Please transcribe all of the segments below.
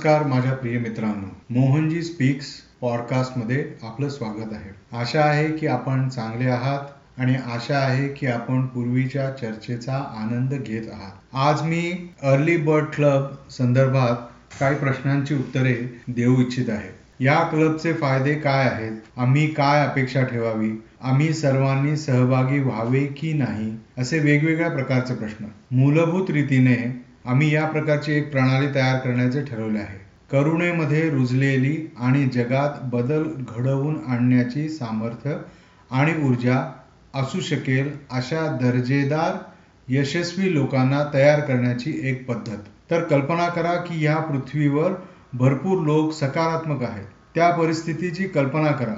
नमस्कार माझ्या प्रिय मित्रांनो. मोहनजी स्पीक्स पॉडकास्टमध्ये आपलं स्वागत आहे. आशा आहे की आपण चांगले आहात आणि आशा आहे की आपण पूर्वीच्या चर्चेचा आनंद घेत आहात. आज मी अर्ली बर्ड क्लब संदर्भात काही प्रश्नांची उत्तरे देऊ इच्छित आहे. या क्लबचे फायदे काय आहेत? आम्ही काय अपेक्षा ठेवावी? आम्ही सर्वांनी सहभागी व्हावे की नाही? असे वेगवेगळ्या प्रकारचे प्रश्न. मूलभूत रीतीने आम्ही या प्रकारची एक प्रणाली तयार करण्याचे ठरवले आहे. करुणेमध्ये रुजलेली आणि जगात बदल घडवून आणण्याची सामर्थ्य आणि ऊर्जा असू शकेल अशा दर्जेदार यशस्वी लोकांना तयार करण्याची एक पद्धत. तर कल्पना करा की या पृथ्वीवर भरपूर लोक सकारात्मक आहेत. त्या परिस्थितीची कल्पना करा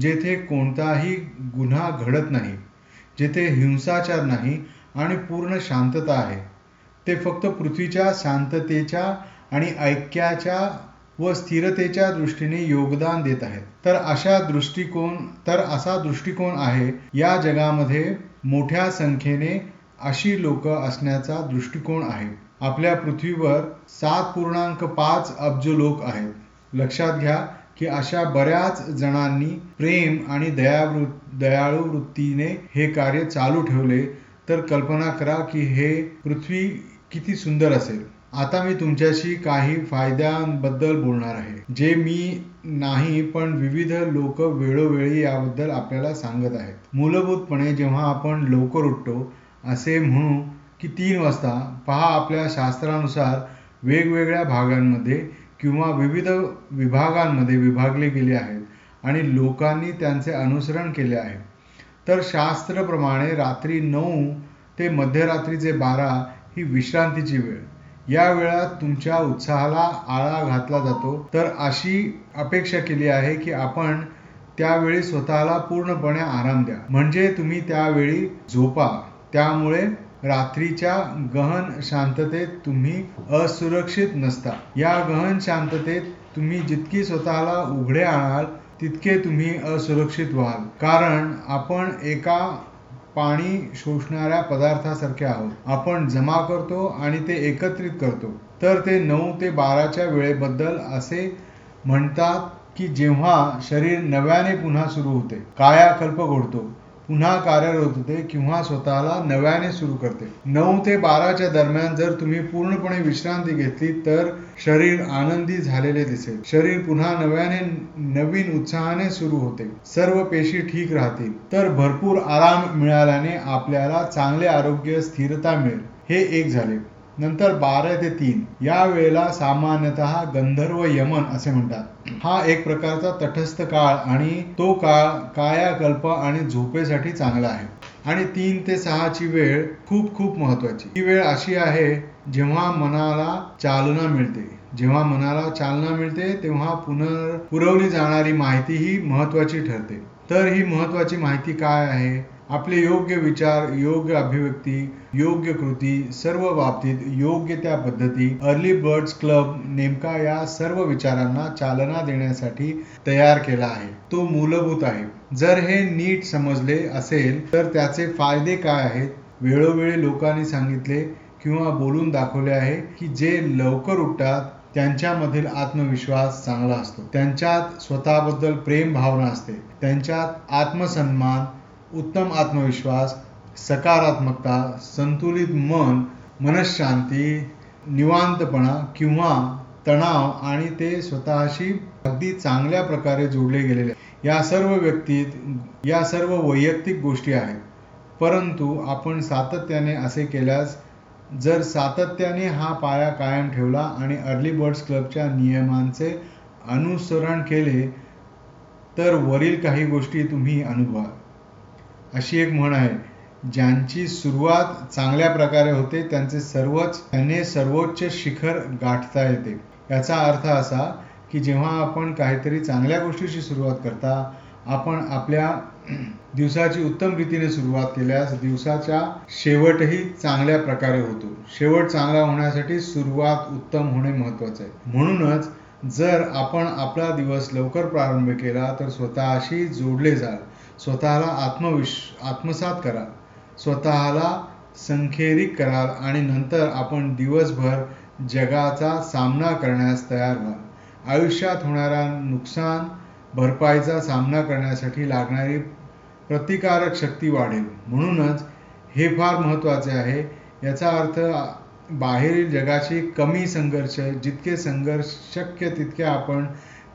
जेथे कोणताही गुन्हा घडत नाही जेथे हिंसाचार नाही आणि पूर्ण शांतता आहे. ते फक्त पृथ्वीच्या शांततेच्या आणि ऐक्याच्या व स्थिरतेच्या दृष्टीने योगदान देत आहेत. तर अशा दृष्टिकोन तर असा दृष्टिकोन आहे या जगामध्ये मोठ्या संख्येने अशी लोक असण्याचा दृष्टिकोन आहे. आपल्या पृथ्वीवर सात पूर्णांक पाच अब्ज लोक आहेत. लक्षात घ्या की अशा बऱ्याच जणांनी प्रेम आणि दयावृ दयाळू वृत्तीने हे कार्य चालू ठेवले. तर कल्पना करा की हे पृथ्वी किती सुंदर असेल. आता मी तुमच्याशी काही फायद्यांबद्दल बोलणार आहे. जे मी नाही पण विविध लोक वेळोवेळी याबद्दल आपल्याला सांगत आहेत. मूलभूतपणे जेव्हा आपण लवकर उठतो असे म्हणू की तीन वाजता पहा आपल्या शास्त्रानुसार वेगवेगळ्या भागांमध्ये किंवा विविध विभागांमध्ये विभागले गेले आहेत आणि लोकांनी त्यांचे अनुसरण केले आहे. तर शास्त्रप्रमाणे रात्री नऊ ते मध्यरात्रीचे बारा ही विश्रांतीची वेळ. या वेळात तुमच्या उत्साहाला आळा घातला जातो. तर अशी अपेक्षा केली आहे की आपण त्यावेळी स्वतःला पूर्णपणे आराम द्या. म्हणजे तुम्ही त्यावेळी झोपा. त्यामुळे रात्रीच्या गहन शांततेत तुम्ही असुरक्षित नसता. या गहन शांततेत तुम्ही जितकी स्वतःला उघडे आणाल तितके तुम्ही असुरक्षित व्हाल. कारण आपण एका पाणी शोषणाऱ्या पदार्थासारखे आहोत. आपण जमा करतो आणि ते एकत्रित करतो. तर ते नऊ ते बाराच्या वेळेबद्दल असे म्हणतात की जेव्हा शरीर नव्याने पुन्हा सुरू होते कायाकल्प घडतो. पुन्हा कार्यरत होते किंवा स्वतःला नव्याने सुरू करते. नऊ ते बाराच्या दरम्यान जर तुम्ही पूर्णपणे विश्रांती घेतली तर शरीर आनंदी झालेले दिसेल. शरीर पुन्हा नव्याने नवीन उत्साहाने सुरू होते. सर्व पेशी ठीक राहतील. तर भरपूर आराम मिळाल्याने आपल्याला चांगले आरोग्य स्थिरता मिळेल. हे एक झाले. नंतर बारा ते तीन. या वेळेला सामान्यतः गंधर्व यमन असे म्हणतात. हा एक प्रकारचा तटस्थ काळ आणि तो काळ कायाकल्प आणि झोपेसाठी चांगला आहे. आणि तीन ते सहाची वेळ खूप खूप महत्वाची ही वेळ अशी आहे जेव्हा मनाला चालना मिळते. जेव्हा मनाला चालना मिळते तेव्हा पुनर पुरवली जाणारी माहिती ही महत्वाची ठरते. तर ही महत्वाची माहिती काय आहे? आपले योग्य विचार योग्य अभिव्यक्ती योग्य कृती सर्व बाबतीत योग्य त्या पद्धती. अर्ली बर्ड्स क्लब नेमका या सर्व विचारांना चालना देण्यासाठी तयार केला आहे. तो मूलभूत आहे. जर हे नीट समजले असेल तर त्याचे फायदे काय आहेत? वेळोवेळी लोकांनी सांगितले किंवा बोलून दाखवले आहे की जे लवकर उठतात त्यांच्यामधील आत्मविश्वास चांगला असतो. त्यांच्यात स्वतःबद्दल प्रेम भावना असते. त्यांच्यात आत्मसन्मान उत्तम आत्मविश्वास सकारात्मकता संतुलित मन मनशांती निवांतपणा किंवा तणाव आणि ते स्वतःशी अगदी चांगल्या प्रकारे जोडले गेलेले. या सर्व व्यक्तीत या सर्व वैयक्तिक गोष्टी आहेत. परंतु आपण सातत्याने असे केल्यास जर सातत्याने हा पाया कायम ठेवला आणि अर्ली बर्ड्स क्लबच्या नियमांचे अनुसरण केले तर वरील काही गोष्टी तुम्ही अनुभवा अशी एक म्हण आहे ज्यांची सुरुवात चांगल्या प्रकारे होते त्यांचे सर्वच त्यांनी सर्वोच्च शिखर गाठता येते. याचा अर्थ असा की जेव्हा आपण काहीतरी चांगल्या गोष्टीची सुरुवात करता आपण आपल्या दिवसाची उत्तम रीतीने सुरुवात केल्यास दिवसाच्या शेवटही चांगल्या प्रकारे होतो. शेवट चांगला होण्यासाठी सुरुवात उत्तम होणे महत्त्वाचे आहे. म्हणूनच जर आपण आपला दिवस लवकर प्रारंभ केला तर स्वतःशी जोडले जाल. स्वतःला आत्मविश आत्मसात करा. स्वतःला संखेरिक कराल आणि नंतर आपण दिवसभर जगाचा सामना करण्यास तयार व्हा आयुष्यात होणारा नुकसान भरपाईचा सामना करण्यासाठी लागणारी प्रतिकारक शक्ती वाढेल. म्हणूनच हे फार महत्त्वाचे आहे. याचा अर्थ बाहेरील जगाशी कमी संघर्ष जितके संघर्ष शक्य तितके आपण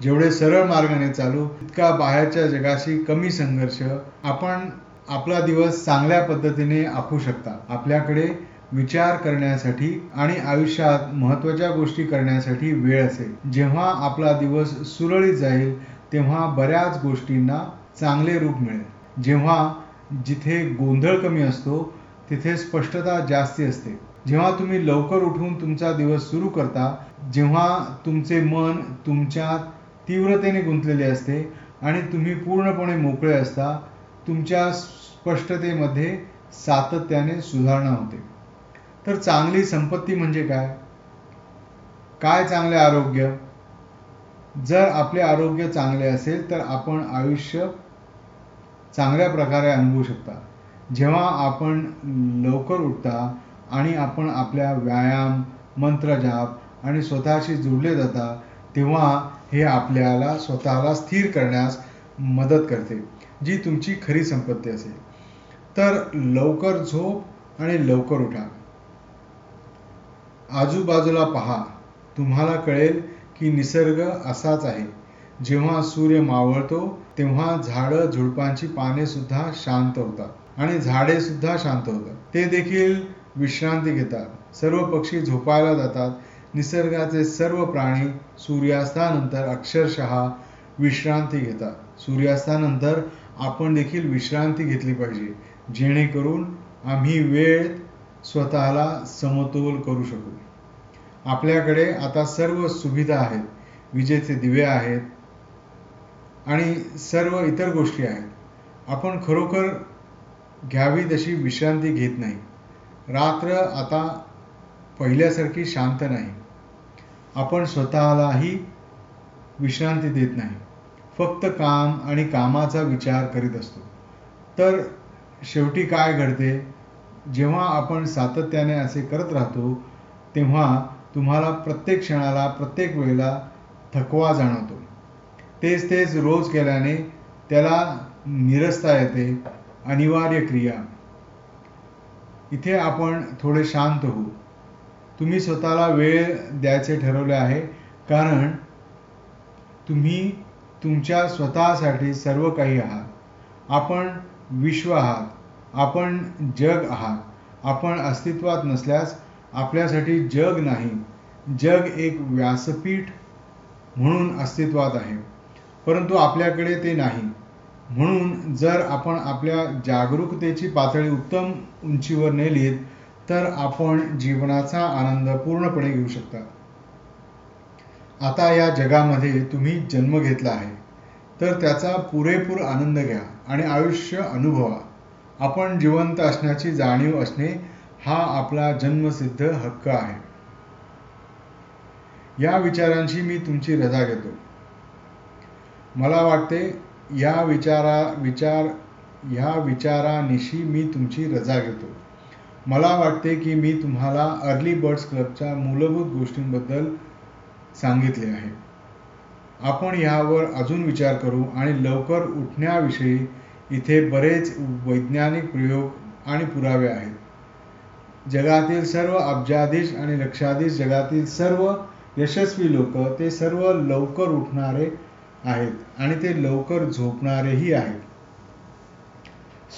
जेवढे सरळ मार्गाने चालू तितका बाहेरच्या जगाशी कमी संघर्ष. आपण आपला दिवस चांगल्या पद्धतीने आखू शकता. आपल्याकडे विचार करण्यासाठी आणि आयुष्यात महत्त्वाच्या गोष्टी करण्यासाठी वेळ असेल. जेव्हा आपला दिवस सुरळीत जाईल तेव्हा बऱ्याच गोष्टींना चांगले रूप मिळेल. जेव्हा जिथे गोंधळ कमी असतो तिथे स्पष्टता जास्ती असते. जेव्हा तुम्ही लवकर उठून तुमचा दिवस सुरू करता जेव्हा तुमचे मन तुमच्या तीव्रतेने गुंतलेली असते आणि तुम्ही पूर्णपणे मोकळे असता तुमच्या स्पष्टतेमध्ये सातत्याने सुधारणा होते. तर चांगली संपत्ती म्हणजे काय? काय चांगले आरोग्य? जर आपले आरोग्य चांगले असेल तर आपण आयुष्य चांगल्या प्रकारे अनुभवू शकता. जेव्हा आपण लवकर उठता आणि आपण आपल्या व्यायाम मंत्रजाप आणि स्वतःशी जोडले जाता तेव्हा हे आपल्याला स्वतःला स्थिर करण्यास मदत करते जी तुमची खरी संपत्ती असेल. तर लवकर झोप आणि लवकर उठा. आजूबाजूला पहा. तुम्हाला कळेल की निसर्ग असाच आहे. जेव्हा सूर्य मावळतो तेव्हा झाडं झुडपांची पाने सुद्धा शांत होतात आणि झाडे सुद्धा शांत होतात. ते देखील विश्रांती घेतात. सर्व पक्षी झोपायला जातात. निसर्गाचे सर्व प्राणी सूर्यास्तानंतर अक्षरशः विश्रांती घेतात. सूर्यास्तानंतर आपण देखील विश्रांती घेतली पाहिजे. जेणेकरून आम्ही वेळ स्वतःला समतोल करू शकू. आपल्याकडे आता सर्व सुविधा आहेत. विजेचे दिवे आहेत आणि सर्व इतर गोष्टी आहेत. आपण खरोखर घ्यावी तशी विश्रांती घेत नाही. रात्र आता पहिल्यासारखी शांत नाही. आपण स्वतःलाही विश्रांती देत नाही. फक्त काम आणि कामाचा विचार करीत असतो. तर शेवटी काय घडते? जेव्हा आपण सातत्याने असे करत राहतो तेव्हा तुम्हाला प्रत्येक क्षणाला प्रत्येक वेळेला थकवा जाणवतो. तेच तेच रोज केल्याने त्याला निरसता येते अनिवार्य क्रिया. इथे आपण थोडे शांत होऊ. तुम्ही स्वतःला वेळ द्यायचे ठरवले आहे. कारण तुम्ही तुमच्या स्वतःसाठी सर्व काही आहात. आपण विश्व आहात. आपण जग आहात. आपण अस्तित्वात नसल्यास आपल्यासाठी जग नाही. जग एक व्यासपीठ म्हणून अस्तित्वात आहे. परंतु आपल्याकडे ते नाही. म्हणून जर आपण आपल्या जागरूकतेची पातळी उत्तम उंचीवर नेलीत तर आपण जीवनाचा आनंद पूर्णपणे घेऊ शकता. आता या जगामध्ये तुम्ही जन्म घेतला आहे. तर त्याचा पुरेपूर आनंद घ्या आणि आयुष्य अनुभवा. आपण जिवंत असण्याची जाणीव असणे हा आपला जन्मसिद्ध हक्क आहे. या विचारांशी मी तुमची रजा घेतो. मला वाटते या विचारा विचार ह्या विचारानिशी मी तुमची रजा घेतो. मला वाटते की मी तुम्हाला अर्ली बर्ड्स क्लबच्या मूलभूत गोष्टींबद्दल सांगितले आहे. आपण यावर अजून विचार करू आणि लवकर उठण्याविषयी इथे बरेच वैज्ञानिक प्रयोग आणि पुरावे आहेत. जगातील सर्व अब्जाधीश आणि लक्षाधीश जगातील सर्व यशस्वी लोक ते सर्व लवकर उठणारे आहेत आणि ते लवकर झोपणारेही आहेत.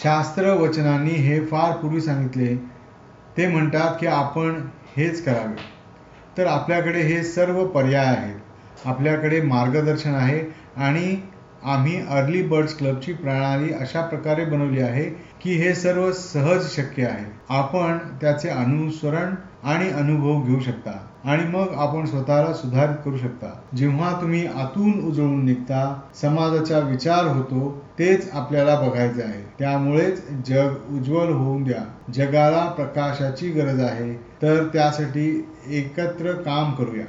शास्त्र वचनांनी हे फार पूर्वी सांगितले ते म्हणतात की आपण हेच करावे. तर आपल्याकडे हे सर्व पर्याय आहेत. आपल्याकडे मार्गदर्शन आहे आणि आम्ही अर्ली बर्ड्स क्लबची प्रणाली अशा प्रकारे बनवली आहे की हे सर्व सहज शक्य आहे. आपण त्याचे अनुसरण आणि अनुभव घेऊ शकता. आणि मग आपण स्वतःला सुधारित करू शकता. जेव्हा तुम्ही आतून उजळून निघता समाजाचा विचार होतो तेच आपल्याला बघायचे आहे. त्यामुळेच जग उज्ज्वल होऊन द्या. जगाला प्रकाशाची गरज आहे. तर त्यासाठी एकत्र काम करूया.